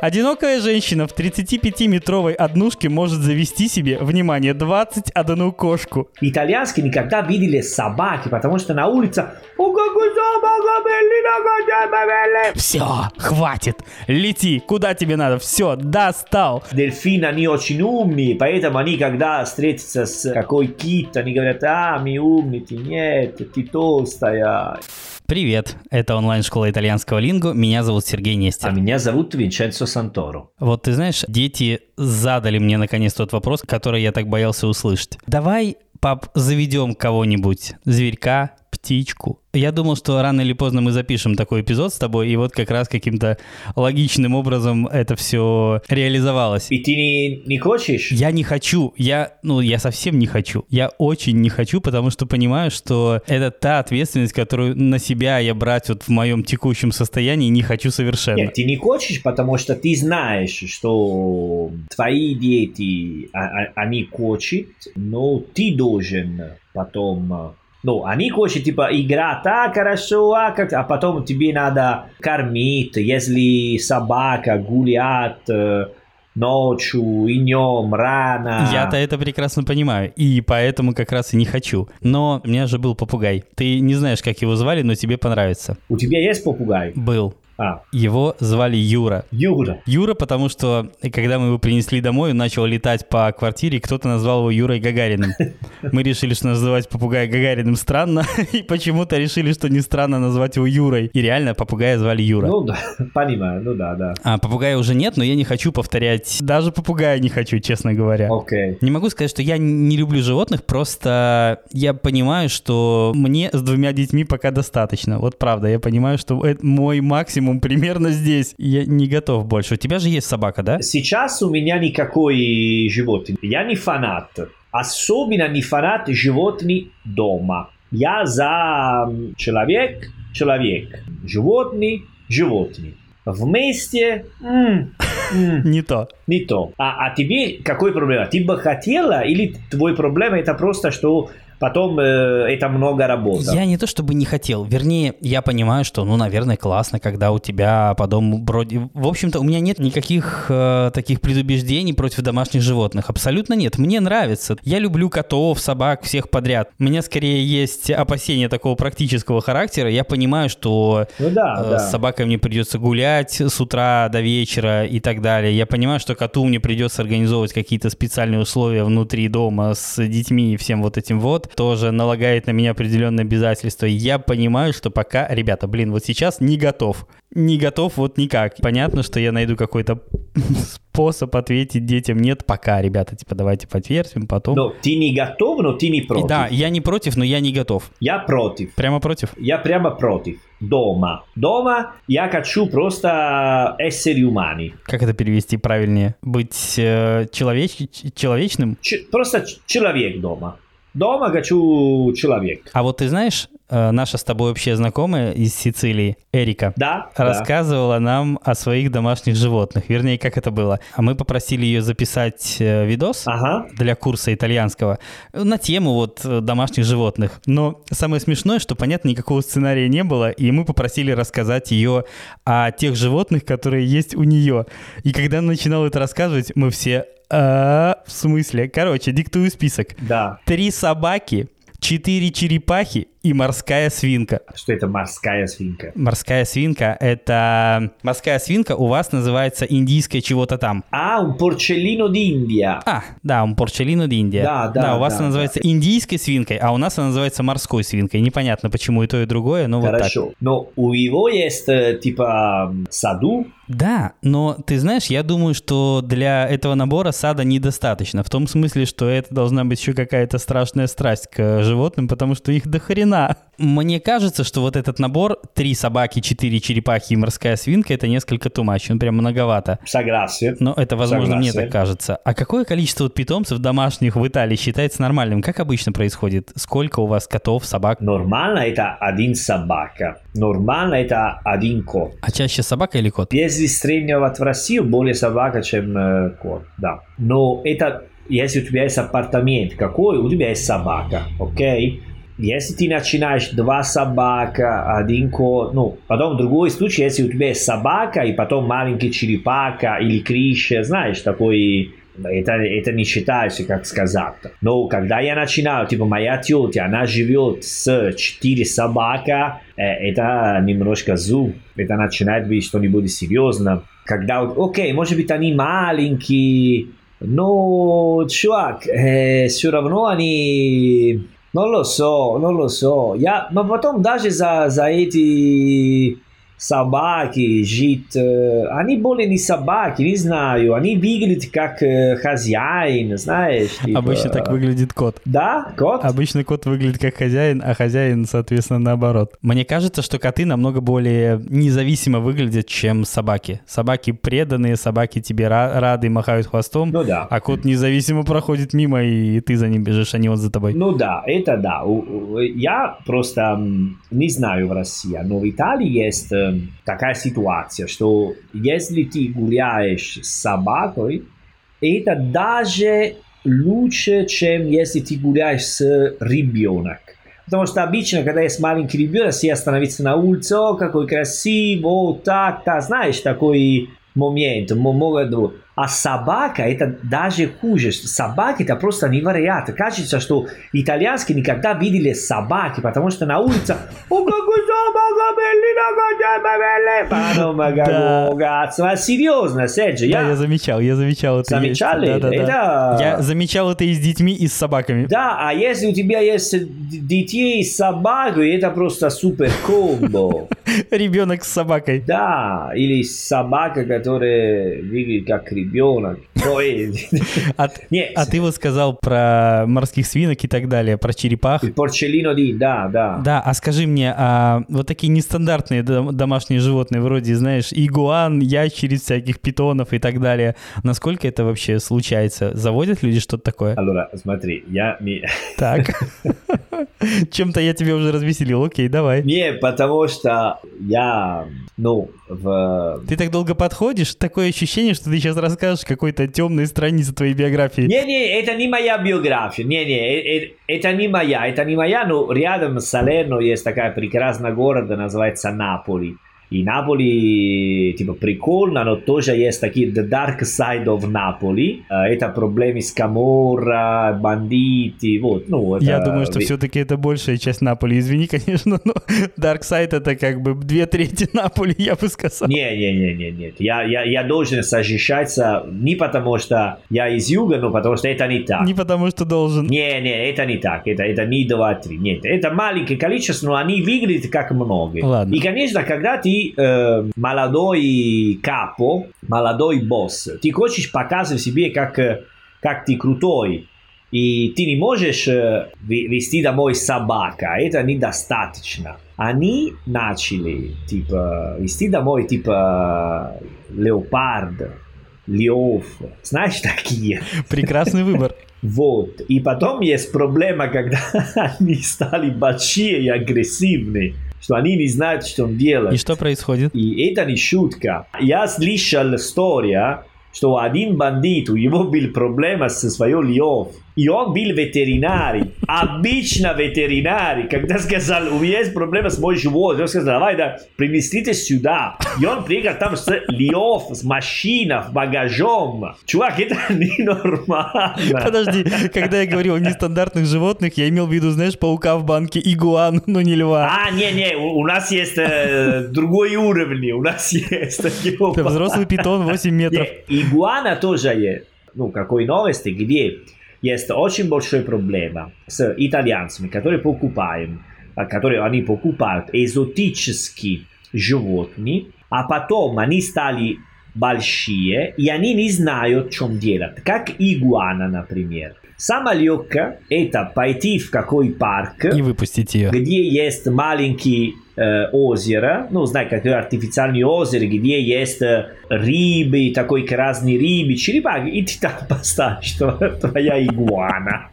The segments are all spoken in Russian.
Одинокая женщина в 35-метровой однушке может завести себе, внимание, 21 кошку. Итальянские никогда видели собаки, потому что на улице! Все, хватит, лети, куда тебе надо, все, достал. Дельфины, они очень умные, поэтому они, когда встретятся с какой кит, они говорят, а, мы умные, ты нет, ты толстая. Привет, это онлайн-школа итальянского лингу, меня зовут Сергей А Нестер. меня зовут Винченцо Санторо. Вот ты знаешь, дети задали мне наконец тот вопрос, который я так боялся услышать. Давай, пап, заведем кого-нибудь, зверька, птичку. Я думал, что рано или поздно мы запишем такой эпизод с тобой, и вот как раз каким-то логичным образом это все реализовалось. И ты не, не хочешь? Я не хочу, я, ну, я совсем не хочу. Я очень не хочу, потому что понимаю, что это та ответственность, которую на себя я брать вот в моем текущем состоянии не хочу совершенно. Нет, ты не хочешь, потому что ты знаешь, что твои дети, а- а- они хотят, но ты должен потом... Ну, они хотят, типа, играть, а, хорошо, а, как... а потом тебе надо кормить, если собака гуляет э, ночью и днем, рано. Я-то это прекрасно понимаю, и поэтому как раз и не хочу. Но у меня же был попугай. Ты не знаешь, как его звали, но тебе понравится. У тебя есть попугай? Был. А, Его звали Юра. Юра. Юра, потому что, когда мы его принесли домой, он начал летать по квартире, и кто-то назвал его Юрой Гагариным. Мы решили, что называть попугая Гагариным странно, и почему-то решили, что не странно назвать его Юрой. И реально, попугая звали Юра. Ну да, понимаю, ну да, да. А попугая уже нет, но я не хочу повторять. Даже попугая не хочу, честно говоря. Окей. Не могу сказать, что я не люблю животных, просто я понимаю, что мне с двумя детьми пока достаточно. Вот правда, я понимаю, что это мой максимум примерно здесь. Я не готов больше. У тебя же есть собака, да? Сейчас у меня никакой животный. Я не фанат. Особенно не фанат животных дома. Я за человек, человек. Животный, животный. Вместе м, м, Не то. не то. А, а тебе какой проблема? Ты бы хотела или твой проблема это просто, что потом э, это много работы? Я не то чтобы не хотел. Вернее, я понимаю, что, ну, наверное, классно, когда у тебя по дому бродит... В общем-то, у меня нет никаких э, таких предубеждений против домашних животных. Абсолютно нет. Мне нравится. Я люблю котов, собак, всех подряд. У меня скорее есть опасения такого практического характера. Я понимаю, что Ну да, э, да. с собакой мне придется гулять с утра до вечера и так далее. Я понимаю, что коту мне придется организовывать какие-то специальные условия внутри дома с детьми и всем вот этим вот. Тоже налагает на меня определенные обязательства. И я понимаю, что пока, ребята, блин, вот сейчас не готов. Не готов вот никак. Понятно, что я найду какой-то способ ответить детям. Нет, пока, ребята, типа, давайте подверсим, потом. Но ты не готов, но ты не И против. да, я не против, но я не готов. Я против. Прямо против. Я прямо против. Дома. Дома я хочу просто essere umani. Как это перевести правильнее? Быть э, человеч- человечным? Ч- просто человек дома. Дома хочу человек. А вот ты знаешь, наша с тобой общая знакомая из Сицилии, Эрика, Да? да. рассказывала нам о своих домашних животных. Вернее, как это было. А мы попросили ее записать э, видос Ага. для курса итальянского на тему вот э, домашних животных. Но самое смешное, что, понятно, никакого сценария не было, и мы попросили рассказать ее о тех животных, которые есть у нее. И когда она начинала это рассказывать, мы все... «А, в смысле? Короче, диктую список. Да. Три собаки, четыре черепахи и морская свинка. Что это морская свинка? Морская свинка – это... Морская свинка у вас называется индийская чего-то там. А, un porcellino d'India. А, да, он порчелино Индия. Да, да, у вас да, она называется индийской свинкой, а у нас она называется морской свинкой. Непонятно, почему и то, и другое, но вот так. Хорошо. Но у его есть э, типа саду. Да, но ты знаешь, я думаю, что для этого набора сада недостаточно. В том смысле, что это должна быть еще какая-то страшная страсть к животным, потому что их до хрена. Мне кажется, что вот этот набор три собаки, четыре черепахи и морская свинка это несколько much, он прям многовато. Согласен. Но это, возможно, мне Согласен. так кажется. А какое количество вот питомцев домашних в Италии считается нормальным? Как обычно происходит? Сколько у вас котов, собак? Нормально это один собака. Нормально это один кот. А чаще собака или кот? Если сравнивать в Россию, более собака, чем э, кот. Да. Но это, если у тебя есть апартамент какой, у тебя есть собака, окей? Если ты начинаешь два собака, один кот, ну, потом другой случай, если у тебя есть собака и потом маленький черепаха или крыша, знаешь, такой это, это не считается, как сказать. Но когда я начинаю, типа, моя тетя, она живет с четыре собака, э, это немножко зуб, это начинает быть что-нибудь серьезно. Когда, окей, может быть, они маленькие, но, чувак, э, все равно они... Non lo so, non lo so. Я, но потом даже за, за эти собаки, жить. Они более не собаки, не знаю. Они выглядят как хозяин, знаешь. Типа... Обычно так выглядит кот. Да, кот? Обычно кот выглядит как хозяин, а хозяин, соответственно, наоборот. Мне кажется, что коты намного более независимо выглядят, чем собаки. Собаки преданные, собаки тебе рады, махают хвостом. Ну да. А кот независимо проходит мимо, и ты за ним бежишь, а не он за тобой. Ну да, это да. Я просто не знаю в России, но в Италии есть такая ситуация, что если ты гуляешь с собакой, это даже лучше, чем если ты гуляешь с ребенок. Потому что обычно, когда есть маленький ребенок, все остановятся на улице, о, какой красивый, о, так, так, знаешь, такой момент, могут а собака это даже хуже. Собаки это просто невероятно. Кажется, что итальянские никогда видели собаки, потому что на улице да. Серьезно, Серджи, я... Да, я замечал, я замечал это. Замечали? Да, да, это... да. Я замечал это и с детьми, и с собаками. Да, а если у тебя есть детей с собакой, это просто супер комбо. Ребенок с собакой. Да, или собака, которая выглядит как ребенок ребенок. А, а ты вот сказал про морских свинок и так далее, про черепах. Порчелино ди, да, да. Да, а скажи мне, а вот такие нестандартные домашние животные, вроде, знаешь, игуан, ящериц, всяких питонов и так далее, насколько это вообще случается? Заводят люди что-то такое? Allora, смотри, я... Так. Чем-то я тебя уже развеселил, окей, давай. Не, потому что я, ну, в... Ты так долго подходишь, такое ощущение, что ты сейчас расскажешь какой-то темной странице твоей биографии. Не-не, это не моя биография, не-не, это не моя, это не моя, но рядом с Салерно есть такая прекрасная город, называется Наполи. И Наполи, типа, прикольно, но тоже есть такие The Dark Side of Napoli. Это проблемы с Каморра, бандиты, вот, ну, это... Я думаю, что все-таки это большая часть Наполи, извини, конечно, но Dark Side это как бы две трети Наполи, я бы сказал. Не-не-не, нет, я, я, я должен защищаться не потому, что я из юга, но потому что это не так. Не потому, что должен. Не-не, это не так, это, это не 2-3, нет, это маленькое количество, но они выглядят как много. Ладно. И, конечно, когда ты э, молодой капо, молодой босс. Ты хочешь показывать себе, как, как ты крутой. И ты не можешь вести домой собака. Это недостаточно. Они начали, типа, вести домой, типа, леопард, лев. Знаешь, такие. Прекрасный выбор. Вот. И потом есть проблема, когда они стали большие и агрессивные что они не знают, что он делает. И что происходит? И это не шутка. Я слышал историю, что один бандит, у него был проблема со своим льев. Был ветеринарий, обычно ветеринарий. Когда сказал, у меня есть проблема с моим животным, он сказал, давай, да, принесите сюда. И он приехал там с льев, с машиной, с багажом. Чувак, это ненормально. Подожди, когда я говорил о нестандартных животных, я имел в виду, знаешь, паука в банке, игуан, но не льва. А, не-не, у, у нас есть э, другой уровень, у нас есть. Это взрослый питон 8 метров. Не, игуана тоже есть. Ну, какой новости, где есть очень большая проблема с итальянцами, которые покупаем, которые они покупают экзотические животные, а потом они стали большие, и они не знают, что делать. Как игуана, например. Самая легкая это пойти в какой парк и выпустить ее, где есть маленький озеро, ну, знаете, как артифициальное озеро, где есть рыбы, такой красный рыбы, черепахи, и ты там поставишь, твоя игуана.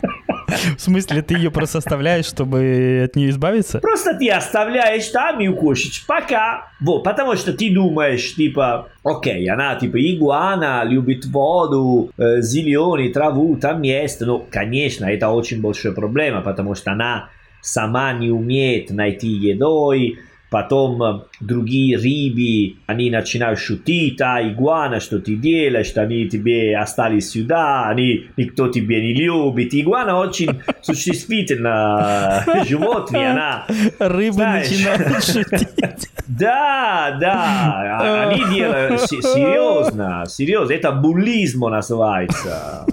В смысле, ты ее просто оставляешь, чтобы от нее избавиться? Просто ты оставляешь там и укушаешь. Пока. Вот, потому что ты думаешь, типа, окей, она типа игуана, любит воду, э, зеленый, траву, там есть. Ну, конечно, это очень большая проблема, потому что она сама не умеет найти едой, потом э, другие рыбы, они начинают шутить, а игуана, что ты делаешь, они тебе остались сюда, они, никто тебе не любит. Игуана очень существительно животное, она... Рыбы знаешь, начинают шутить. Да, да, они делают серьезно, серьезно, это буллизм называется.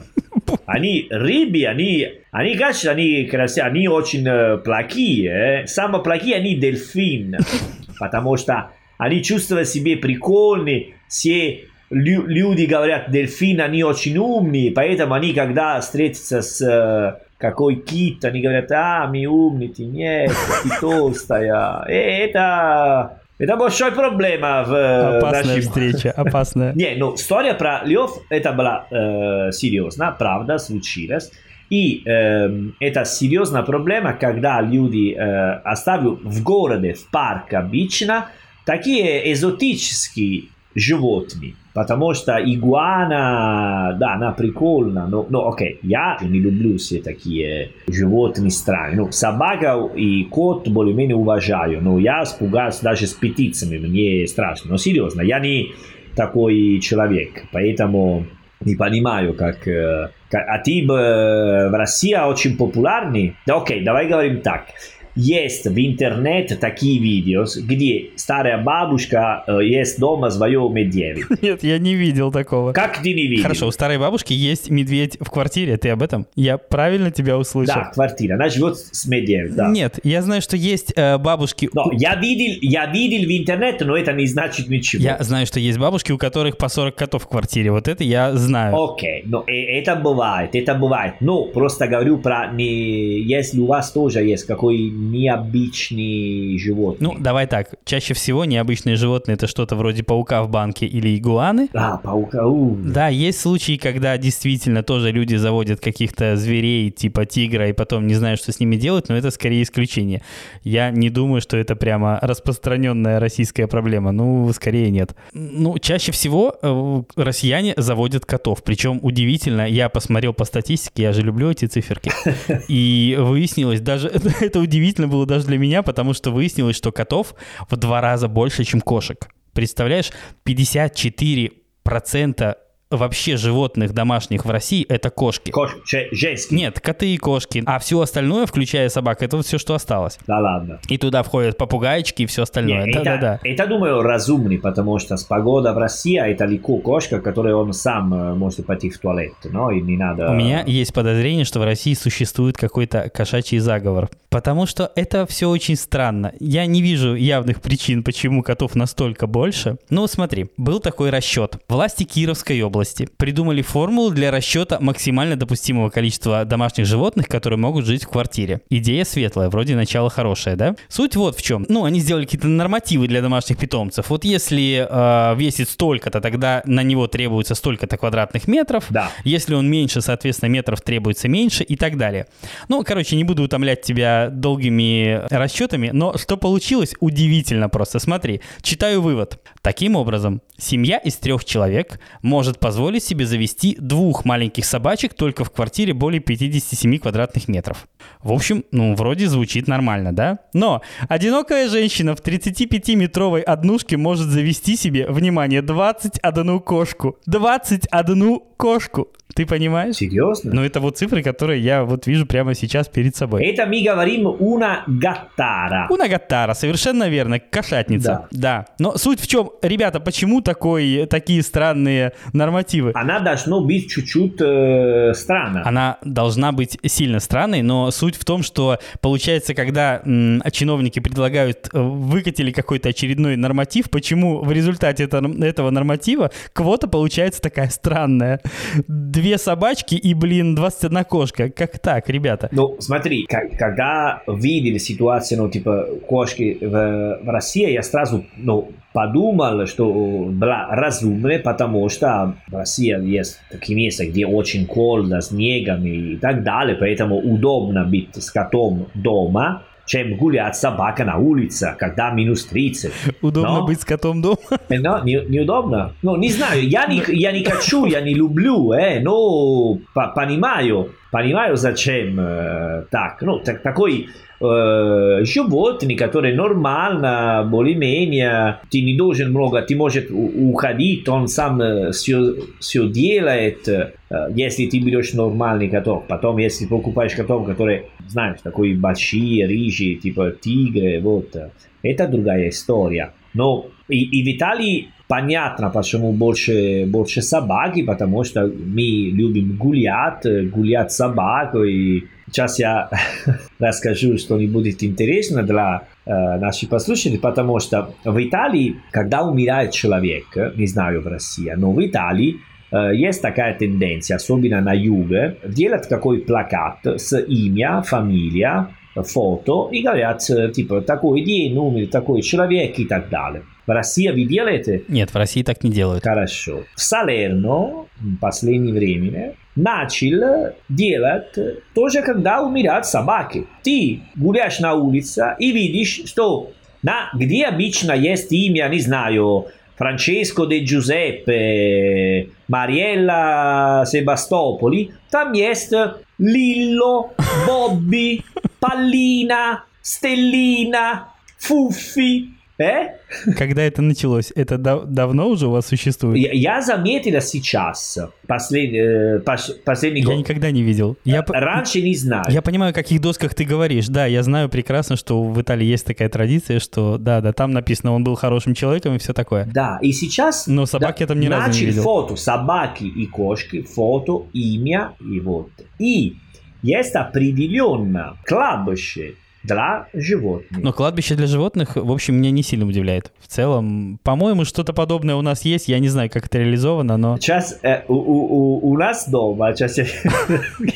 Они рыбы, они, они, конечно, они красивые, они очень э, плохие. Самые плохие они дельфин, потому что они чувствуют себя прикольные, все лю- люди говорят, дельфин, они очень умные, поэтому они, когда встретятся с э, какой кит, они говорят, а, мы умные, ты нет, ты толстая. И это это большой проблема в э, Опасная нашей... встреча, опасная. Не, ну, история про Лев, это была э, серьезно, правда, случилось. И э, это серьезная проблема, когда люди э, оставляют в городе, в парк обычно, такие экзотические животные. Потому что игуана, да, она прикольна, но, но окей, я не люблю все такие животные странные. Ну, собака и кот более-менее уважаю, но я испугаюсь даже с птицами, мне страшно. Но серьезно, я не такой человек, поэтому не понимаю, как... А ты в России очень популярный? Да окей, давай говорим так. Есть в интернет такие видео, где старая бабушка э, есть дома своем медведя. Нет, я не видел такого. Как ты не видел? Хорошо, у старой бабушки есть медведь в квартире, ты об этом? Я правильно тебя услышал? Да, квартира, она живет с медведем, да. Нет, я знаю, что есть э, бабушки... Но я видел, я видел в интернете, но это не значит ничего. Я знаю, что есть бабушки, у которых по 40 котов в квартире, вот это я знаю. Окей, но э, это бывает, это бывает. Но просто говорю про... Не, если у вас тоже есть какой необычные животные. Ну, давай так. Чаще всего необычные животные это что-то вроде паука в банке или игуаны. А, паука. У. Да, есть случаи, когда действительно тоже люди заводят каких-то зверей типа тигра и потом не знают, что с ними делать, но это скорее исключение. Я не думаю, что это прямо распространенная российская проблема. Ну, скорее нет. Ну, чаще всего э, россияне заводят котов. Причем удивительно, я посмотрел по статистике, я же люблю эти циферки. И выяснилось, даже это удивительно было даже для меня, потому что выяснилось, что котов в два раза больше, чем кошек. Представляешь, 54% вообще животных домашних в России это кошки. Кошки, женские. Нет, коты и кошки. А все остальное, включая собак, это вот все, что осталось. Да ладно. И туда входят попугайчики и все остальное. Да-да-да. Это, это, думаю, разумный, потому что с погода в России это легко кошка, которая он сам э, может пойти в туалет, но и не надо... У меня есть подозрение, что в России существует какой-то кошачий заговор. Потому что это все очень странно. Я не вижу явных причин, почему котов настолько больше. Ну, смотри, был такой расчет. Власти Кировской области области придумали формулу для расчета максимально допустимого количества домашних животных, которые могут жить в квартире. Идея светлая, вроде начало хорошее, да? Суть вот в чем. Ну, они сделали какие-то нормативы для домашних питомцев. Вот если э, весит столько-то, тогда на него требуется столько-то квадратных метров. Да. Если он меньше, соответственно, метров требуется меньше и так далее. Ну, короче, не буду утомлять тебя долгими расчетами, но что получилось, удивительно просто. Смотри, читаю вывод. Таким образом, семья из трех человек может позволить себе завести двух маленьких собачек только в квартире более 57 квадратных метров. В общем, ну, вроде звучит нормально, да? Но одинокая женщина в 35-метровой однушке может завести себе, внимание, 21 кошку. 21 кошку! Ты понимаешь? Серьезно? Ну, это вот цифры, которые я вот вижу прямо сейчас перед собой. Это мы говорим una gattara. Una gattara, совершенно верно, кошатница. Да. да. Но суть в чем, ребята, почему такой, такие странные нормативы? Она должна быть чуть-чуть э, странной. Она должна быть сильно странной, но суть в том, что получается, когда м, чиновники предлагают, э, выкатили какой-то очередной норматив, почему в результате это, этого норматива квота получается такая странная две собачки и, блин, 21 кошка. Как так, ребята? Ну, смотри, как, когда видели ситуацию, ну, типа, кошки в, в России, я сразу, ну, подумал, что была разумная, потому что в России есть такие места, где очень холодно, снегом и так далее, поэтому удобно быть с котом дома, чем гулять собака на улице, когда минус 30. Удобно Но, быть с котом дома? Но, не, неудобно. Ну, не знаю, я не, я не хочу, я не люблю, э, но по, понимаю, понимаю, зачем э, так. Ну, так, такой э, животные, которые нормально, более-менее, ты не должен много, ты можешь уходить, он сам все, все делает, э, если ты берешь нормальный котов. Потом, если покупаешь котов, которые, знаешь, такой большие, рыжие, типа тигры, вот, это другая история. Но и, и в Италии понятно, почему больше, больше собаки, потому что мы любим гулять, гулять собаку. И сейчас я расскажу что-нибудь интересное для э, наших послушателей, потому что в Италии, когда умирает человек, не знаю в России, но в Италии э, есть такая тенденция, особенно на юге, делать какой плакат с имя, фамилия, фото и говорят, типа, такой день умер такой человек и так далее. В России вы делаете? Нет, в России так не делают. Хорошо. В Салерно в последнее время начал делать тоже, когда умирают собаки. Ты гуляешь на улице и видишь, что на, где обычно есть имя, не знаю, Francesco De Giuseppe, Mariella Sebastopoli, там есть Lillo, Bobby, Pallina, Stellina, Fuffi, Э? Когда это началось? Это дав- давно уже у вас существует? Я, я заметила сейчас, послед, э, пос, последний год. Я никогда не видел. Я, Раньше не знал. Я понимаю, о каких досках ты говоришь. Да, я знаю прекрасно, что в Италии есть такая традиция, что да, да, там написано, он был хорошим человеком и все такое. Да, и сейчас... Но собаки да, я там ни разу не видел. фото собаки и кошки, фото, имя и вот. И есть определенно кладбище для животных. Но кладбище для животных, в общем, меня не сильно удивляет. В целом, по-моему, что-то подобное у нас есть. Я не знаю, как это реализовано, но... Сейчас э, у, у, у нас дома... Сейчас я...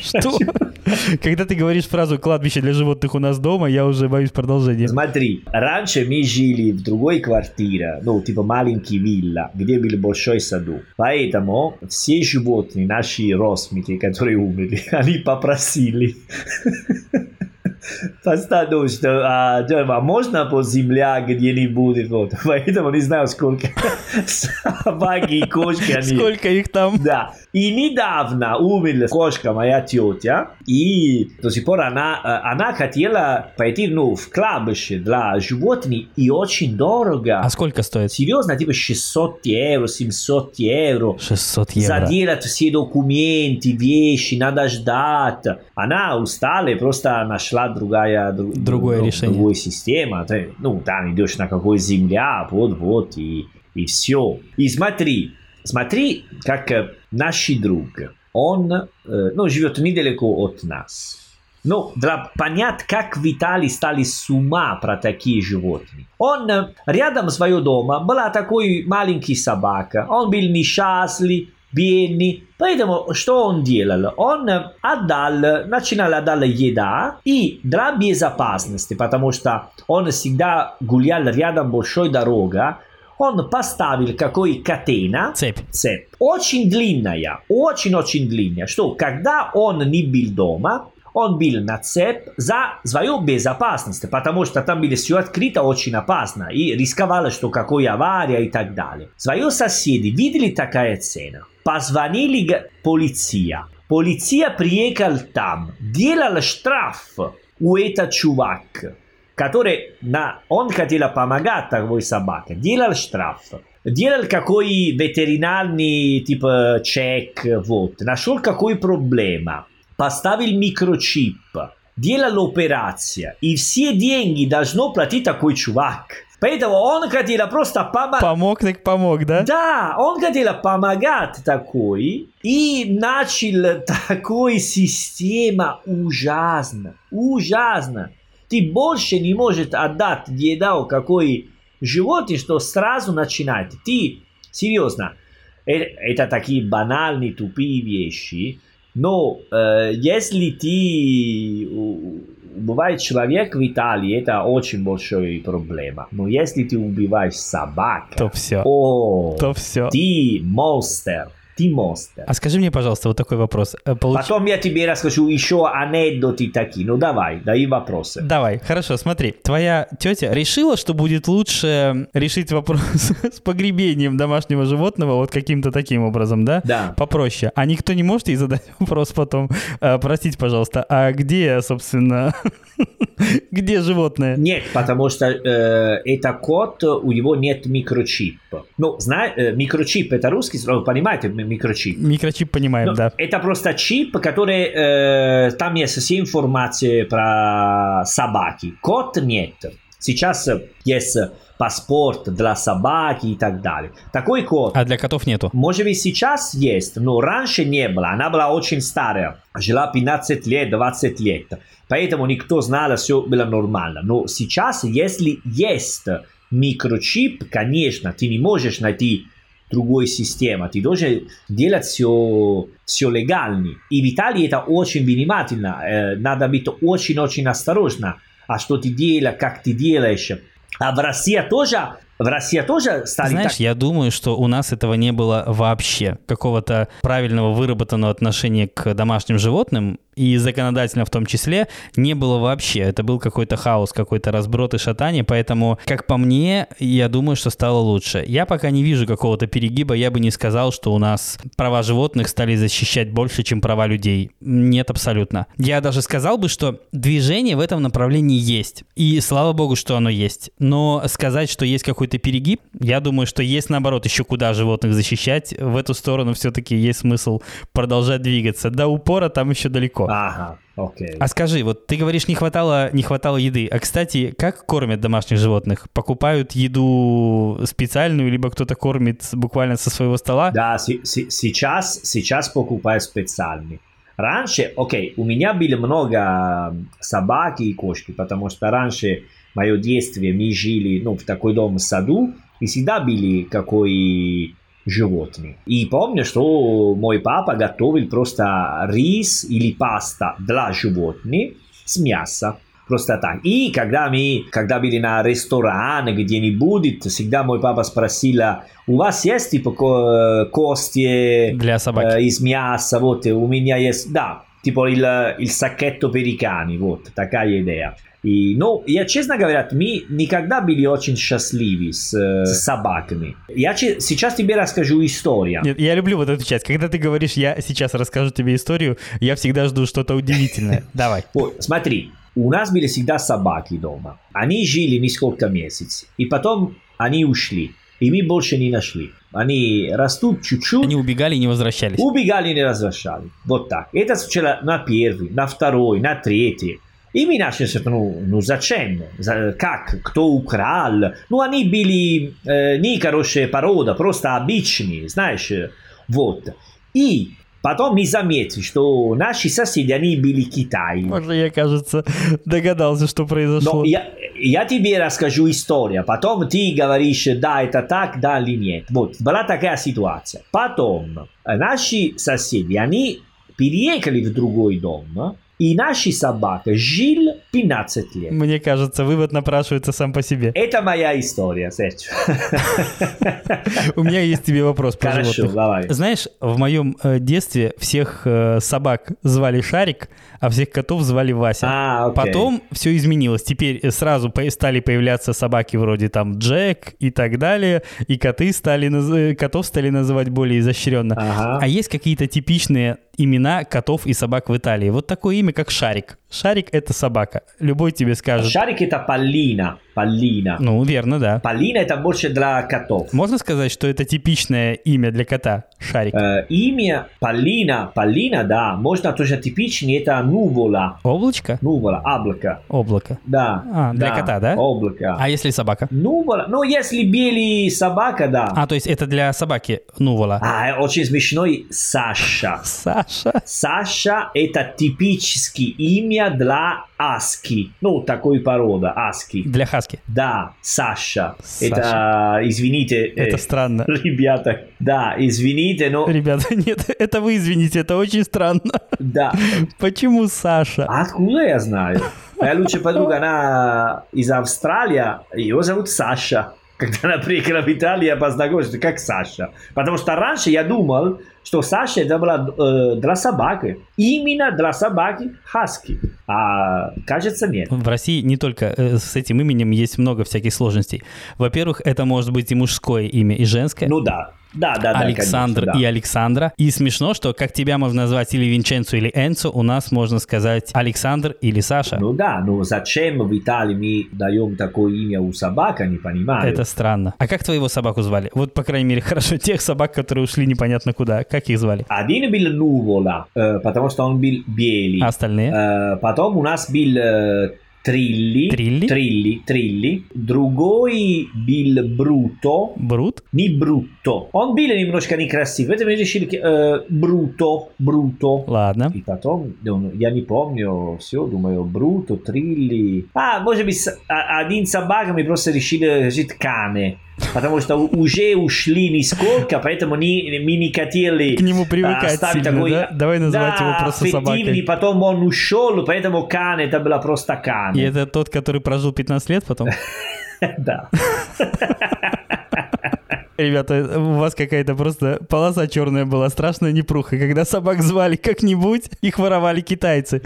Что? Когда ты говоришь фразу «кладбище для животных у нас дома», я уже боюсь продолжения. Смотри, раньше мы жили в другой квартире, ну, типа маленький вилла, где был большой саду. Поэтому все животные, наши родственники, которые умерли, они попросили Поставил, что а, а можно по земле, где не будет вот. Поэтому не знаю, сколько собаки и кошки они. Сколько их там. Да. И недавно умерла кошка моя тетя, и до сих пор она, она хотела пойти ну, в кладбище для животных, и очень дорого. А сколько стоит? Серьезно, типа 600 евро, 700 евро. 600 евро. Заделать все документы, вещи, надо ждать. Она устала и просто нашла другая, друг, другое ну, решение. Другая система. Ты, ну, там идешь на какой земля, вот-вот, и, и все. И смотри, смотри, как э, наш друг, он, э, ну, живет недалеко от нас. Ну, для понять, как в Италии стали с ума про такие животные. Он э, рядом своего дома была такой маленький собака. Он был несчастлив, бедный. Поэтому что он делал? Он отдал, начинал отдать еда и для безопасности, потому что он всегда гулял рядом большой дорога, он поставил какой катена. Цепь. Цепь. Очень длинная, очень-очень длинная, что когда он не был дома, он был на цепь за свою безопасность, потому что там было все открыто очень опасно и рисковало, что какой авария и так далее. Свои соседи видели такая цена, позвонили полиция. Полиция приехал там, делал штраф у этого чувака, который на, он хотел помогать такой собаке, делал штраф. Делал какой ветеринарный типа чек, вот, нашел какой проблема поставил микрочип, делал операцию, и все деньги должно платить такой чувак. Поэтому он хотел просто помогать. Помог, так помог, да? Да, он хотел помогать такой. И начал такой система ужасно. Ужасно. Ты больше не можешь отдать еду какой животное, что сразу начинает. Ты, серьезно, это такие банальные, тупые вещи, но э, если ты убиваешь человека в Италии, это очень большая проблема. Но если ты убиваешь собаку, то все. О, то все. Ты монстр. Тимостер. А скажи мне, пожалуйста, вот такой вопрос. Э, получ... Потом я тебе расскажу еще анекдоты такие. Ну давай, дай вопросы. Давай, хорошо, смотри. Твоя тетя решила, что будет лучше решить вопрос с погребением домашнего животного вот каким-то таким образом, да? Да. Попроще. А никто не может ей задать вопрос потом, э, простите, пожалуйста, а где, собственно, где животное? Нет, потому что э, это кот, у него нет микрочипа. Ну, знаешь, э, микрочип это русский, вы понимаете, микрочип? Микрочип понимаем, Но ну, да. Это просто чип, который, э, там есть все информация про собаки. Кот нет. Сейчас есть паспорт для собаки и так далее. Такой код. А для котов нету? Может быть сейчас есть, но раньше не было. Она была очень старая. Жила 15 лет, 20 лет. Поэтому никто знал, все было нормально. Но сейчас, если есть микрочип, конечно, ты не можешь найти другой системы. Ты должен делать все, все легально. И в Италии это очень внимательно. Э, надо быть очень-очень осторожно. А что ты делаешь, как ты делаешь. А в России тоже в России тоже стали Знаешь, так... я думаю, что у нас этого не было вообще. Какого-то правильного выработанного отношения к домашним животным и законодательно в том числе не было вообще. Это был какой-то хаос, какой-то разброд и шатание, поэтому, как по мне, я думаю, что стало лучше. Я пока не вижу какого-то перегиба, я бы не сказал, что у нас права животных стали защищать больше, чем права людей. Нет, абсолютно. Я даже сказал бы, что движение в этом направлении есть. И слава богу, что оно есть. Но сказать, что есть какой-то перегиб, я думаю, что есть наоборот еще куда животных защищать. В эту сторону все-таки есть смысл продолжать двигаться. До упора там еще далеко. Ага, окей. А скажи, вот ты говоришь, не хватало, не хватало еды. А, кстати, как кормят домашних животных? Покупают еду специальную, либо кто-то кормит буквально со своего стола? Да, с- с- сейчас, сейчас покупают специальный. Раньше, окей, у меня было много собак и кошки, потому что раньше, мое детство, мы жили ну, в такой дом в саду, и всегда были какой животных. И помню, что мой папа готовил просто рис или паста для животных с мяса. Просто так. И когда мы, когда были на ресторане где-нибудь, всегда мой папа спросил, у вас есть типа кости для собаки э, из мяса? Вот, у меня есть, да, типа il, il sacchetto per i cani, вот, такая идея. И, ну, я честно говоря, мы никогда были очень счастливы с, с собаками. Я че, сейчас тебе расскажу историю. Нет, я люблю вот эту часть. Когда ты говоришь, я сейчас расскажу тебе историю, я всегда жду что-то удивительное. Давай. Смотри, у нас были всегда собаки дома. Они жили несколько месяцев. И потом они ушли. И мы больше не нашли. Они растут чуть-чуть. Они убегали и не возвращались. Убегали и не возвращались. Вот так. Это случилось на первый, на второй, на третий. И мы начали ну, ну зачем? Как? Кто украл? Ну, они были э, не хорошая порода, просто обычные, знаешь. Вот. И потом мы заметили, что наши соседи, они были Китай. Можно я, кажется, догадался, что произошло. Но я, я тебе расскажу историю. Потом ты говоришь, да, это так, да или нет. Вот, была такая ситуация. Потом наши соседи, они переехали в другой дом, и наши собаки жили 15 лет. Мне кажется, вывод напрашивается сам по себе. Это моя история, Серчо. У меня есть тебе вопрос про Хорошо, животных. давай. Знаешь, в моем э, детстве всех э, собак звали Шарик, а всех котов звали Вася. А, окей. Потом все изменилось. Теперь э, сразу стали появляться собаки вроде там Джек и так далее, и коты стали, котов стали называть более изощренно. Ага. А есть какие-то типичные имена котов и собак в Италии. Вот такое имя, как Шарик. Шарик — это собака. Любой тебе скажет. Шарик — это Полина. Полина. Ну, верно, да. Полина — это больше для котов. Можно сказать, что это типичное имя для кота? Шарик. Э, имя Полина, Полина, да. Можно тоже типичнее, это нувола. Облачко? Нувола, облако. Облако. Да. А, для да. кота, да? Облако. А если собака? Нувола. Ну, если белый собака, да. А, то есть это для собаки нувола. А, очень смешной Саша. Саша. Саша это типический имя для аски. Ну, такой порода, аски. Для хаски. Да, Саша. Саша. Это, извините. Это э, странно. Ребята, да, извините, но... Ребята, нет, это вы извините, это очень странно. Да. Почему Саша? Откуда я знаю? Моя лучшая подруга, она из Австралии, ее зовут Саша. Когда она приехала в Италию, я познакомился, как Саша. Потому что раньше я думал, что Саша это была э, для собаки. Именно для собаки хаски. А кажется, нет. В России не только э, с этим именем есть много всяких сложностей. Во-первых, это может быть и мужское имя, и женское. Ну да. Да, да, да. Александр конечно, и да. Александра. И смешно, что как тебя можно назвать или Винченцо, или Энцо, у нас можно сказать Александр или Саша. Ну да, но зачем в Италии мы даем такое имя у собака, не понимаю. Это странно. А как твоего собаку звали? Вот, по крайней мере, хорошо, тех собак, которые ушли непонятно куда. Как их звали? Один был Нувола, э, потому что он был белый. А остальные? Э, потом у нас был э, Трилли. Трилли? Трилли, Трилли. Другой был Бруто. Брут? Не Брутто. Он был немножко некрасивый. Это мы решили э, Бруто. Бруто. Ладно. И потом, ну, я не помню все, думаю, Бруто, Трилли. А, может быть, с- а- один собака мы просто решили жить Кане. Потому что уже ушли нисколько, поэтому не, мы не хотели К нему привыкать оставить сильно, такой- да? Давай называть да, его просто собакой. потом он ушел, поэтому Кане это была просто Кане. И это тот, который прожил 15 лет потом? Да. Ребята, у вас какая-то просто полоса черная была, страшная непруха. Когда собак звали как-нибудь, их воровали китайцы.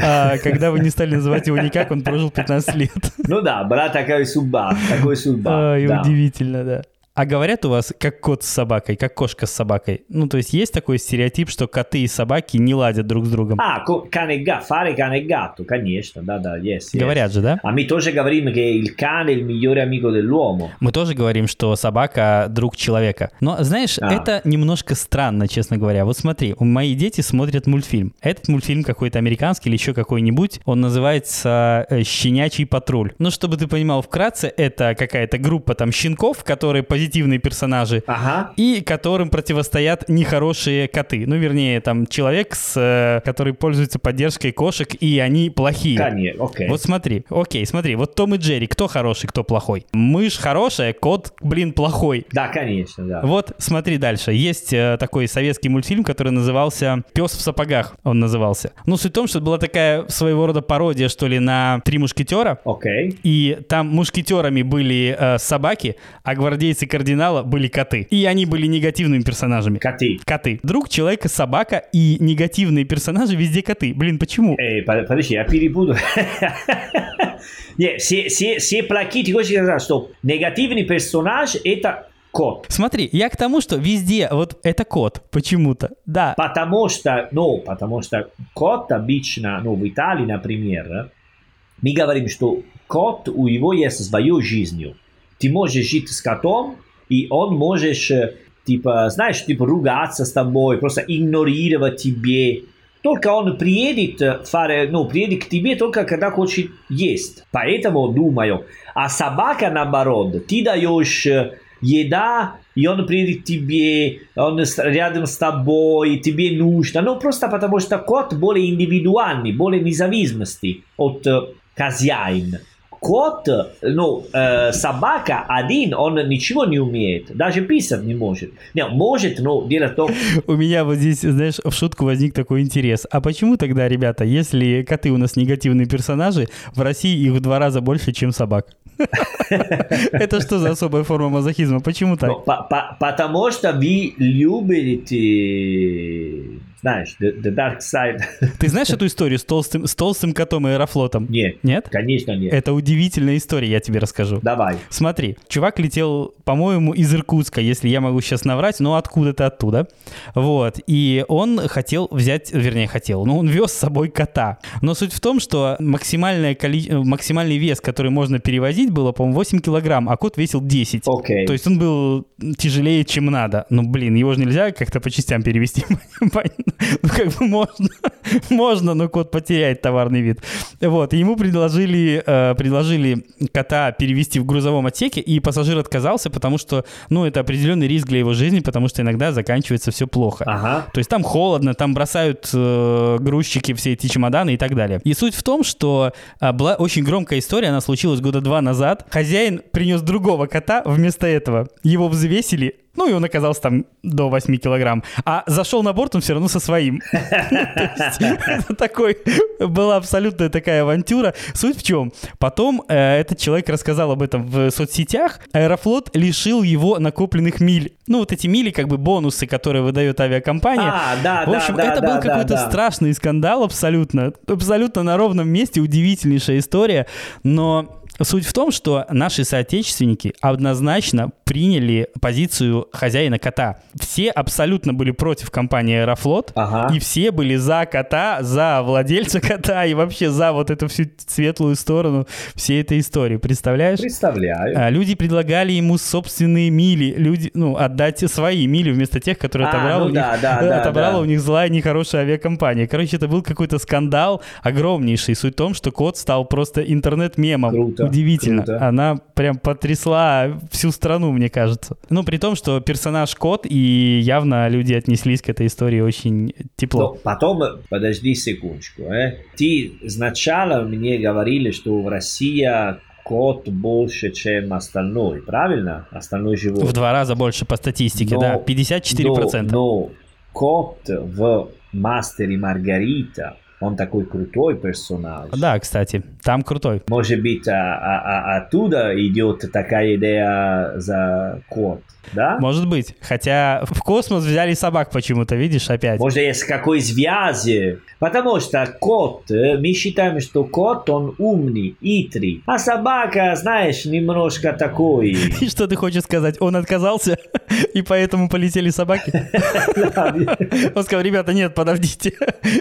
А когда вы не стали называть его никак, он прожил 15 лет. Ну да, была такая судьба, такой судьба. Ай, да. удивительно, да. А говорят у вас, как кот с собакой, как кошка с собакой. Ну, то есть есть такой стереотип, что коты и собаки не ладят друг с другом. А, ко- cane e gatto, fare cane e gatto, конечно, да, да, yes, yes. Говорят же, да? А мы тоже говорим, что il cane il migliore amico dell'uomo. Мы тоже говорим, что собака друг человека. Но, знаешь, А. это немножко странно, честно говоря. Вот смотри, мои дети смотрят мультфильм. Этот мультфильм какой-то американский или еще какой-нибудь. Он называется э, «Щенячий патруль». Ну, чтобы ты понимал вкратце, это какая-то группа там щенков, которые позитивные персонажи, Ага. и которым противостоят нехорошие коты. Ну, вернее, там человек, с, э, который пользуется поддержкой кошек, и они плохие. Конечно, окей. Вот смотри, окей, смотри, вот Том и Джерри, кто хороший, кто плохой? Мышь хорошая, кот, блин, плохой. Да, конечно, да. Вот, смотри дальше. Есть э, такой советский мультфильм, который назывался «Пес в сапогах», он назывался. Ну, суть в том, что была такая своего рода пародия, что ли, на «Три мушкетера», Окей. и там мушкетерами были э, собаки, а гвардейцы кардинала были коты. И они были негативными персонажами. Коты. Коты. Друг человека собака и негативные персонажи везде коты. Блин, почему? Э, под- подожди, я перепутал. Не, все, все, все плохие, ты хочешь сказать, что негативный персонаж это кот. Смотри, я к тому, что везде вот это кот почему-то. Да. Потому что, ну, потому что кот обычно, ну, в Италии, например, мы говорим, что кот у него есть свою жизнь. Ты можешь жить с котом, и он можешь, э, типа, знаешь, типа, ругаться с тобой, просто игнорировать тебе. Только он приедет, э, фаре, ну, приедет к тебе только когда хочет есть. Поэтому думаю, а собака наоборот, ты даешь э, еда, и он приедет к тебе, он рядом с тобой, тебе нужно. Ну, просто потому что кот более индивидуальный, более независимости от хозяина. Кот, ну, э, собака один, он ничего не умеет, даже писать не может. Не, может, но дело в том, У меня вот здесь, знаешь, в шутку возник такой интерес. А почему тогда, ребята, если коты у нас негативные персонажи, в России их в два раза больше, чем собак? Это что за особая форма мазохизма? Почему ну, так? по- потому что вы любите, знаешь, the, the dark side. Ты знаешь эту историю с толстым, с толстым котом и аэрофлотом? Нет, Нет? конечно нет. Это удивительная история, я тебе расскажу. Давай. Смотри, чувак летел, по-моему, из Иркутска, если я могу сейчас наврать, но откуда-то оттуда. Вот. И он хотел взять, вернее, хотел, но он вез с собой кота. Но суть в том, что максимальное коли... максимальный вес, который можно перевозить, было, по-моему, 8 килограмм, а кот весил 10. Окей. То есть он был тяжелее, чем надо. Ну, блин, его же нельзя как-то по частям перевести. Ну, как бы можно. Можно, но кот потеряет товарный вид. Вот, ему предложили, э, предложили кота перевести в грузовом отсеке, и пассажир отказался, потому что, ну, это определенный риск для его жизни, потому что иногда заканчивается все плохо. Ага. То есть там холодно, там бросают э, грузчики все эти чемоданы и так далее. И суть в том, что а, была очень громкая история, она случилась года два назад. Хозяин принес другого кота вместо этого. Его взвесили, ну и он оказался там до 8 килограмм. А зашел на борт он все равно со своим. Это такой, была абсолютная такая авантюра. Суть в чем? Потом э, этот человек рассказал об этом в соцсетях. Аэрофлот лишил его накопленных миль. Ну, вот эти мили, как бы бонусы, которые выдает авиакомпания. А, да, В общем, это был какой-то страшный скандал абсолютно. Абсолютно на ровном месте, удивительнейшая история. Но Суть в том, что наши соотечественники однозначно приняли позицию хозяина кота. Все абсолютно были против компании Аэрофлот, Ага. и все были за кота, за владельца кота и вообще за вот эту всю светлую сторону всей этой истории. Представляешь? Представляю. А, Люди предлагали ему собственные мили, люди, ну, отдать свои мили вместо тех, которые А, отобрала, ну у, них, да, да, да, отобрала да. у них злая, нехорошая авиакомпания. Короче, это был какой-то скандал огромнейший. Суть в том, что кот стал просто интернет-мемом. Круто, Удивительно. круто. Она прям потрясла всю страну, мне кажется. Ну, при том, что персонаж кот, и явно люди отнеслись к этой истории очень тепло. Но потом, подожди секундочку, э. Ты сначала мне говорили, что в России кот больше, чем остальной, правильно? Остальной животный. В два раза больше по статистике, Но- да. 54%. Но, но кот в «Мастере Маргарита», он такой крутой персонаж. Да, кстати, там крутой. Может быть, а- а- а- оттуда идет такая идея за кот, да? Может быть. Хотя в космос взяли собак почему-то, видишь, опять. Может, есть какой связи. Потому что кот, э, мы считаем, что кот, он умный, хитрый. А собака, знаешь, немножко такой. И что ты хочешь сказать? Он отказался, и поэтому полетели собаки? Он сказал, ребята, нет, подождите.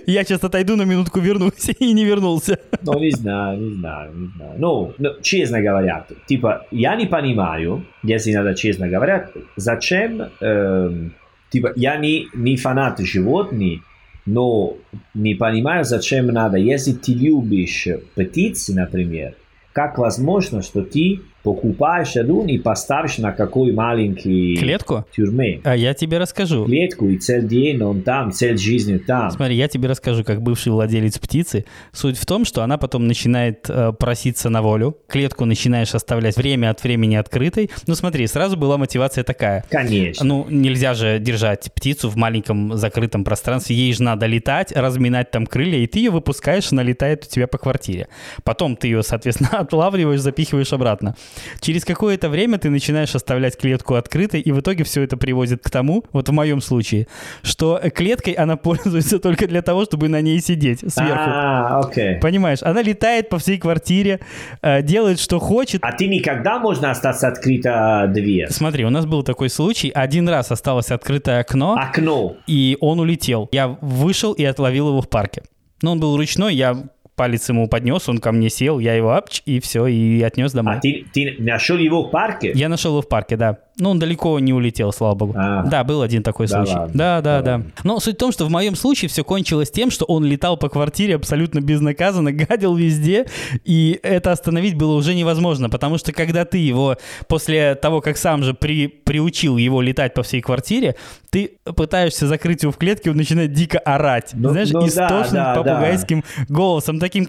Я сейчас отойду на минутку, вернусь. И не вернулся. Ну, не знаю, не знаю, не знаю. Ну, ну, честно говоря, типа, я не понимаю, если надо честно говоря, зачем, эм, типа, я не, не фанат животных, но не понимаю, зачем надо, если ты любишь птицы, например, как возможно, что ты покупаешь одну и поставишь на какой маленький Клетку? тюрьме. А я тебе расскажу. Клетку и целый день он там, цель жизни там. Смотри, я тебе расскажу, как бывший владелец птицы. Суть в том, что она потом начинает э, проситься на волю. Клетку начинаешь оставлять время от времени открытой. Ну смотри, сразу была мотивация такая. Конечно. Ну, нельзя же держать птицу в маленьком закрытом пространстве. Ей же надо летать, разминать там крылья, и ты ее выпускаешь, она летает у тебя по квартире. Потом ты ее, соответственно, отлавливаешь, запихиваешь обратно. Через какое-то время ты начинаешь оставлять клетку открытой, и в итоге все это приводит к тому, вот в моем случае, что клеткой она пользуется только для того, чтобы на ней сидеть сверху. А, окей. Понимаешь, она летает по всей квартире, э, делает, что хочет, А ты никогда можно остаться открыта дверь? Смотри, у нас был такой случай. Один раз осталось открытое окно, Окно. и он улетел. Я вышел и отловил его в парке. Но он был ручной, я палец ему поднес, он ко мне сел, я его апч, и все, и отнес домой. А ты, ты нашел его в парке? Я нашел его в парке, да. Но он далеко не улетел, слава богу. А. Да, был один такой Да случай. ладно, Да, да, да да. Но суть в том, что в моем случае все кончилось тем, что он летал по квартире абсолютно безнаказанно, гадил везде, и это остановить было уже невозможно, потому что когда ты его, после того, как сам же при, приучил его летать по всей квартире, ты пытаешься закрыть его в клетке, он начинает дико орать. Ну- Знаешь, ну да, истошным да, да. попугайским голосом, таким...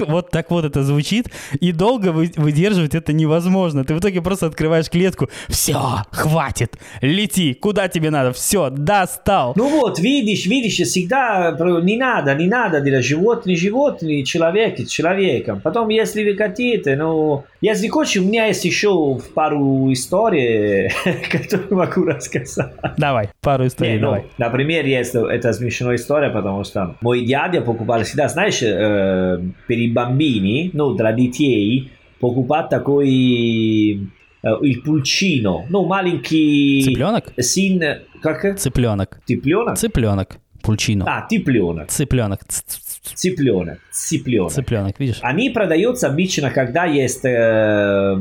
Вот так вот это звучит, и долго вы- выдерживать это невозможно. Ты в итоге просто открываешь клетку. Все, хватит, лети, куда тебе надо, все, достал. Ну вот, видишь, видишь, всегда не надо, не надо делать животные, животные, человек с человеком. Потом, если вы хотите, ну, если хочешь, у меня есть еще пару историй, которые могу рассказать. Давай, пару историй, Не, ну, давай. например, есть это смешная история, потому что мой дядя покупал всегда, знаешь, э, i bambini, ну, для детей, покупать такой э, il pulcino, ну, маленький Цыпленок? сын, как? Цыпленок. Цыпленок? Цыпленок. Пульчино. А, цыпленок, Цыпленок. Цыпленок, цыпленок. Цыпленок, видишь? Они продаются обычно, когда есть э,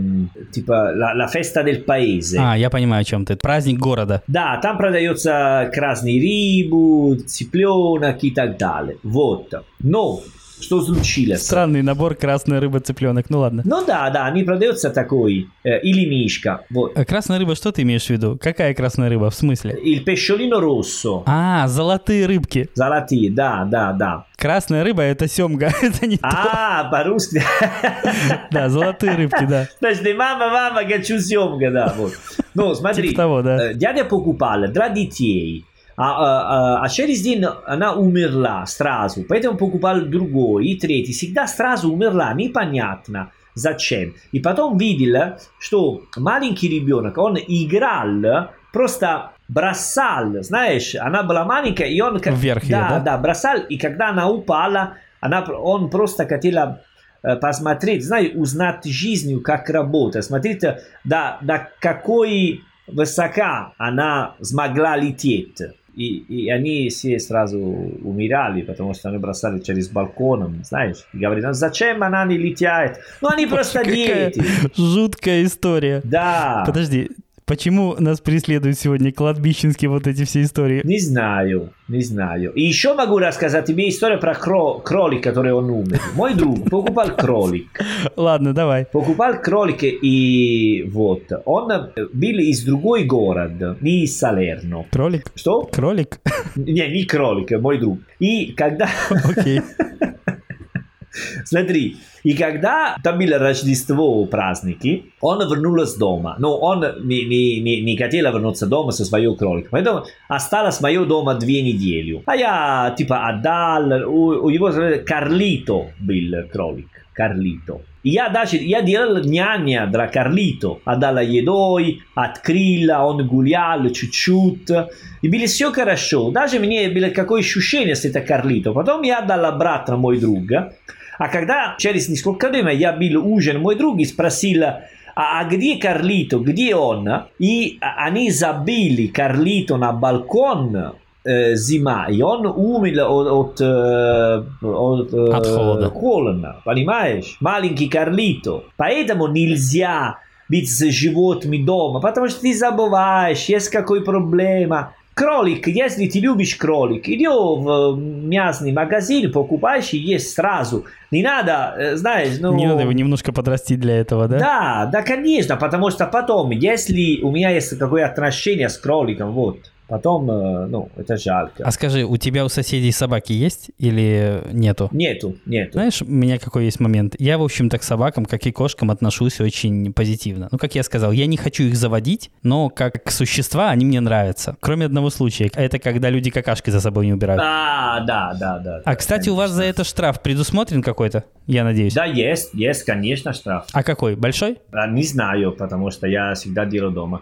типа la, la festa del paese. А, я понимаю, о чем ты. Праздник города. Да, там продается красный рыбу, цыпленок и так далее. Вот. Но, что случилось? Странный набор красная рыба, цыпленок. Ну ладно. Ну да, да, они продаются такой, э, или мишка. Вот. А Красная рыба, что ты имеешь в виду? Какая красная рыба? В смысле? Il pesciolino rosso. А, золотые рыбки. Золотые, да, да, да. Красная рыба это семга, это не. А, по-русски. Да, золотые рыбки, да. Значит, мама, мама, хочу съемка, да, вот. Ну, смотри, Типа того, да. э, дядя покупал для детей А, а, а через день она умерла сразу, поэтому покупал другой и третий. Всегда сразу умерла, непонятно зачем. И потом видел, что маленький ребенок, он играл, просто бросал, знаешь, она была маленькая, и он... Вверх да, ее, да? да, бросал, и когда она упала, она, он просто хотел посмотреть, знаешь, узнать жизнь, как работает, смотреть, до, до какой высока она смогла лететь. И, и они все сразу умирали, потому что они бросали через балкон, знаешь, и говорили, ну зачем она не летает? Ну они просто дети. Жуткая история. Да. Подожди, Почему нас преследуют сегодня кладбищенские вот эти все истории? Не знаю, не знаю. И еще могу рассказать тебе историю про кро кролик, который он умер. Мой друг покупал кролик. Ладно, давай. Покупал кролик и вот. Он был из другой город, не из Салерно. Кролик? Что? Кролик? Не, не кролик, мой друг. И когда... Окей. Смотри, и когда там было Рождество, праздники, он вернулся дома. Но он не, не, не, не хотел вернуться дома со своим кроликом. Поэтому осталось мое дома две недели. А я типа отдал, у, у его Карлито был кролик. Карлито. И я даже, я делал няня для Карлито. Отдала едой, открыла, он гулял чуть-чуть. И было все хорошо. Даже мне было какое ощущение с это Карлито. Потом я отдал обратно мой друг. А когда через несколько времени я был ужин, мой друг спросил, а, а где Карлито, где он? И они забили Карлито на балкон э, зима, и он умер от, от, от, от холода. холода, понимаешь? Маленький Карлито. Поэтому нельзя быть с животными дома, потому что ты забываешь, есть какой проблема. Кролик, если ты любишь кролик, иди в мясный магазин, покупаешь и ешь сразу. Не надо, знаешь, ну... Не надо его немножко подрастить для этого, да? Да, да, конечно, потому что потом, если у меня есть какое отношение с кроликом, вот, Потом, ну, это жалко. А скажи, у тебя у соседей собаки есть или нету? Нету, нету. Знаешь, у меня какой есть момент? Я, в общем-то, к собакам, как и кошкам, отношусь очень позитивно. Ну, как я сказал, я не хочу их заводить, но как существа они мне нравятся. Кроме одного случая. Это когда люди какашки за собой не убирают. А, да, да, да. А, кстати, у вас за это штраф предусмотрен какой-то? Я надеюсь. Да, есть, есть, конечно, штраф. А какой? Большой? А, не знаю, потому что я всегда делаю дома.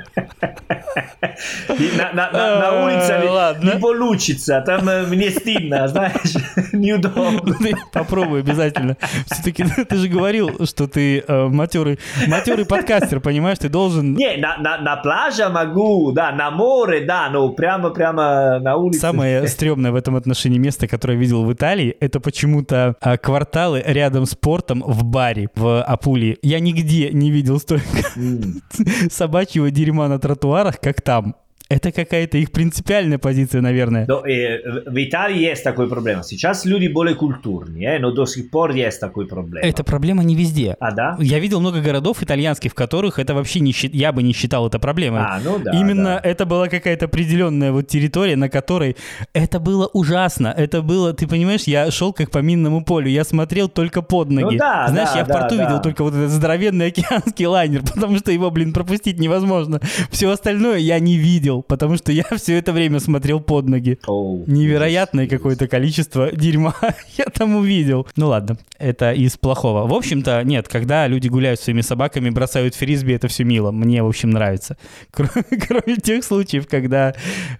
На, на, на, на улице не, не получится, там мне стыдно, знаешь, неудобно. Ты попробуй обязательно. Все-таки ты же говорил, что ты э, матерый, матерый подкастер, понимаешь, ты должен... Не, на, на, на пляже могу, да, на море, да, но прямо-прямо на улице. Самое стрёмное в этом отношении место, которое я видел в Италии, это почему-то э, кварталы рядом с портом в баре в Апулии. Я нигде не видел столько mm. собачьего дерьма на тротуарах, как там. там Это какая-то их принципиальная позиция, наверное. Но, э, в Италии есть такой проблема. Сейчас люди более культурные, э, но до сих пор есть такой проблема. Эта проблема не везде. А, да? Я видел много городов итальянских, в которых это вообще не я бы не считал это проблемой. А, ну да. Именно да. это была какая-то определенная вот территория, на которой это было ужасно. Это было, ты понимаешь, я шел как по минному полю, я смотрел только под ноги. Ну, да, Знаешь, да, я в да, порту да. видел только вот этот здоровенный океанский лайнер, потому что его, блин, пропустить невозможно. Все остальное я не видел, потому что я все это время смотрел под ноги. Oh, Невероятное какое-то количество дерьма я там увидел. Ну ладно, это из плохого. В общем-то, нет, когда люди гуляют с своими собаками, бросают фрисби, это все мило. Мне, в общем, нравится. Кроме, кроме тех случаев, когда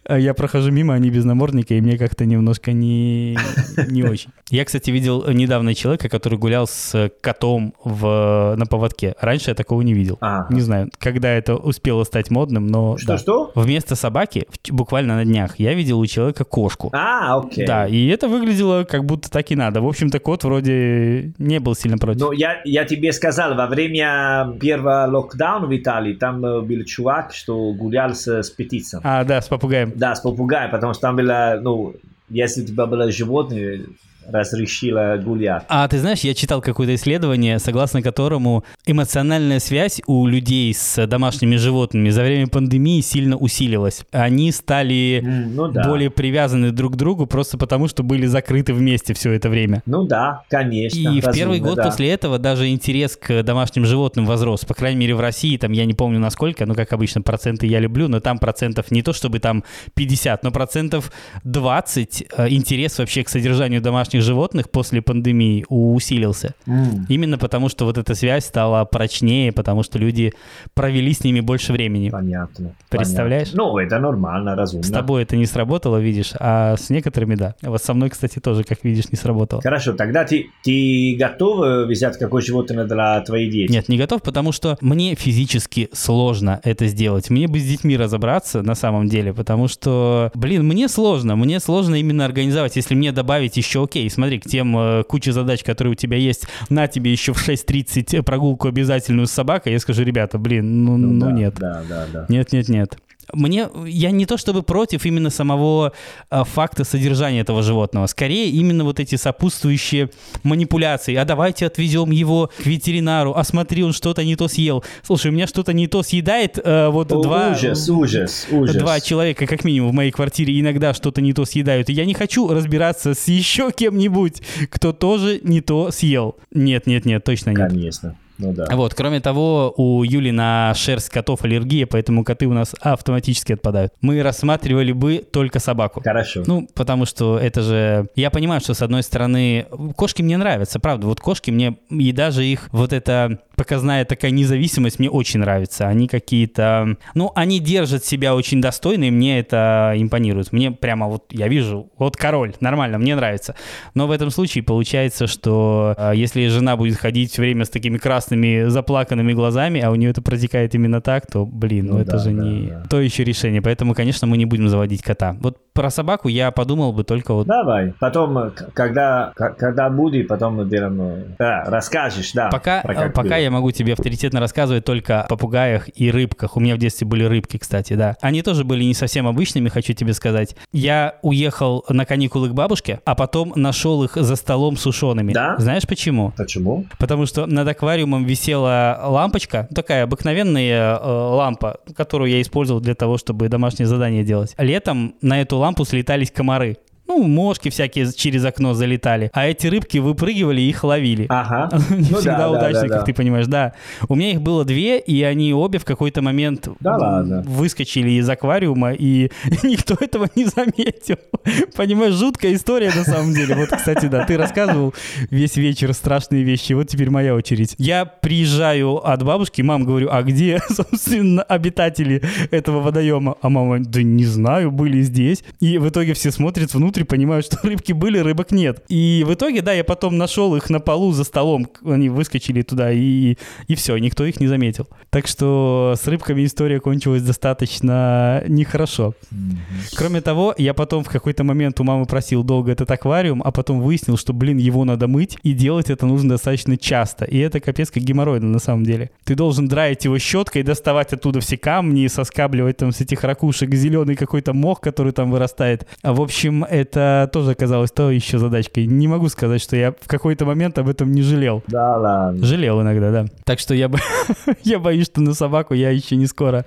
я прохожу мимо, они без намордника, и мне как-то немножко не, не очень. Я, кстати, видел недавно человека, который гулял с котом в, на поводке. Раньше я такого не видел. Ага. Не знаю, когда это успело стать модным, но... да. Что-что? Вместо собаки, буквально на днях, я видел у человека кошку. А, окей. Да, и это выглядело как будто так и надо. В общем-то, кот вроде не был сильно против. Но я, я тебе сказал, во время первого локдауна в Италии, там э, был чувак, что гулял с, с птицей. А, да, с попугаем. Да, с попугаем, потому что там было, ну, если у тебя было животное, разрешила гулять. А ты знаешь, я читал какое-то исследование, согласно которому эмоциональная связь у людей с домашними животными за время пандемии сильно усилилась. Они стали Ну да. более привязаны друг к другу просто потому, что были закрыты вместе все это время. Ну да, конечно. И в первый разумно, год да. после этого даже интерес к домашним животным возрос. По крайней мере, в России, там я не помню насколько, ну, как обычно, проценты я люблю, но там процентов не то чтобы там 50, но процентов 20 э, интерес вообще к содержанию домашних животных после пандемии усилился. М, Именно потому, что вот эта связь стала прочнее, потому что люди провели с ними больше времени. Понятно. Представляешь? понятно. Ну, это нормально, разумно. С тобой это не сработало, видишь, а с некоторыми да. Вот со мной, кстати, тоже, как видишь, не сработало. Хорошо, тогда ты, ты готов взять какое животное для твоих детей? Нет, не готов, потому что мне физически сложно это сделать. Мне бы с детьми разобраться на самом деле, потому что, блин, мне сложно. Мне сложно именно организовать. Если мне добавить еще, окей, смотри, к тем э, куче задач, которые у тебя есть, на тебе еще в 6.30 прогулку обязательную с собакой, я скажу, ребята, блин, ну, ну да, нет. Да, да, да. Нет, нет, нет. Мне, я не то чтобы против именно самого э, факта содержания этого животного, скорее именно вот эти сопутствующие манипуляции. А давайте отвезем его к ветеринару, а смотри, он что-то не то съел. Слушай, у меня что-то не то съедает, э, вот О, два... Ужас, ужас, ужас. Два человека, как минимум, в моей квартире иногда что-то не то съедают. И я не хочу разбираться с еще кем-нибудь, кто тоже не то съел. Нет, нет, нет, точно нет. Конечно. Ну да. Вот, кроме того, у Юли на шерсть котов аллергия, поэтому коты у нас автоматически отпадают. Мы рассматривали бы только собаку. Хорошо. Ну, потому что это же... Я понимаю, что, с одной стороны, кошки мне нравятся, правда. Вот кошки мне... И даже их вот эта показная такая независимость мне очень нравится. Они какие-то... Ну, они держат себя очень достойно, и мне это импонирует. Мне прямо вот... Я вижу, вот король, нормально, мне нравится. Но в этом случае получается, что э, если жена будет ходить все время с такими красными заплаканными глазами, а у нее это протекает именно так, то, блин, ну, Ну это да, же да, не да. то еще решение. Поэтому, конечно, мы не будем заводить кота. Вот про собаку я подумал бы только вот Давай. Потом, э, когда, когда будет, потом мы э, Да, расскажешь, да. Пока, э, пока я могу тебе авторитетно рассказывать только о попугаях и рыбках. У меня в детстве были рыбки, кстати, да. Они тоже были не совсем обычными, хочу тебе сказать. Я уехал на каникулы к бабушке, а потом нашел их за столом сушеными. Да? Знаешь почему? Почему? Потому что над аквариумом висела лампочка, такая обыкновенная э, лампа, которую я использовал для того, чтобы домашние задания делать. Летом на эту лампу слетались комары. Ну, мошки всякие через окно залетали. А эти рыбки выпрыгивали и их ловили. Ага. Не Ну всегда да, да, удачно, да, как да. ты понимаешь, да. У меня их было две, и они обе в какой-то момент Да ладно. выскочили из аквариума, и никто этого не заметил. Понимаешь, жуткая история на самом деле. Вот, кстати, да, ты рассказывал весь вечер страшные вещи, вот теперь моя очередь. Я приезжаю от бабушки, мам говорю, а где, собственно, обитатели этого водоема? А мама, да не знаю, были здесь. И в итоге все смотрят внутрь, понимают, что рыбки были, рыбок нет. И в итоге, да, я потом нашел их на полу за столом, они выскочили туда, и, и все, никто их не заметил. Так что с рыбками история кончилась достаточно нехорошо. Кроме того, я потом в какой-то момент у мамы просил долго этот аквариум, а потом выяснил, что, блин, его надо мыть, и делать это нужно достаточно часто. И это капец как геморройно на самом деле. Ты должен драить его щеткой, доставать оттуда все камни, соскабливать там с этих ракушек зеленый какой-то мох, который там вырастает. А в общем, это тоже оказалось то еще задачкой. Не могу сказать, что я в какой-то момент об этом не жалел. Да ладно. Жалел иногда, да. Так что я, бо- я боюсь, что на собаку я еще не скоро,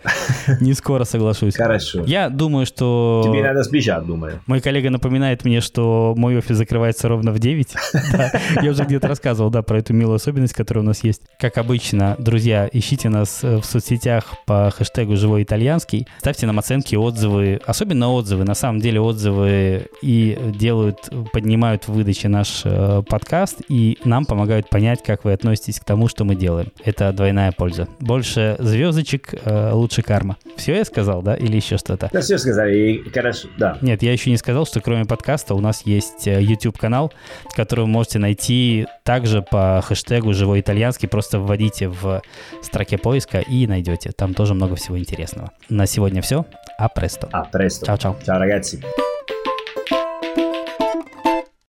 не скоро соглашусь. Хорошо. Я думаю, что... Тебе надо сбежать, думаю. Мой коллега напоминает мне, что мой офис закрывается ровно в 9. Да, Я уже где-то рассказывал, да, про эту милую особенность, которая у нас есть. Как обычно, друзья, ищите нас э, в соцсетях по хэштегу «Живой итальянский». Ставьте нам оценки, отзывы, особенно отзывы. На самом деле отзывы и делают, поднимают в выдаче наш э, подкаст, и нам помогают понять, как вы относитесь к тому, что мы делаем. Это двойная польза. Больше звездочек, э, лучше карма. Все я сказал, да? Или еще что-то? Да, все сказали. И Хорошо, да. Нет, я еще не сказал, что кроме подкаста у нас есть э, YouTube-канал, который вы можете найти также по хэштегу «Живой итальянский». Просто вводите в строке поиска и найдете. Там тоже много всего интересного. На сегодня все. А престо. А, presto. Чао-чао. Ciao ragazzi.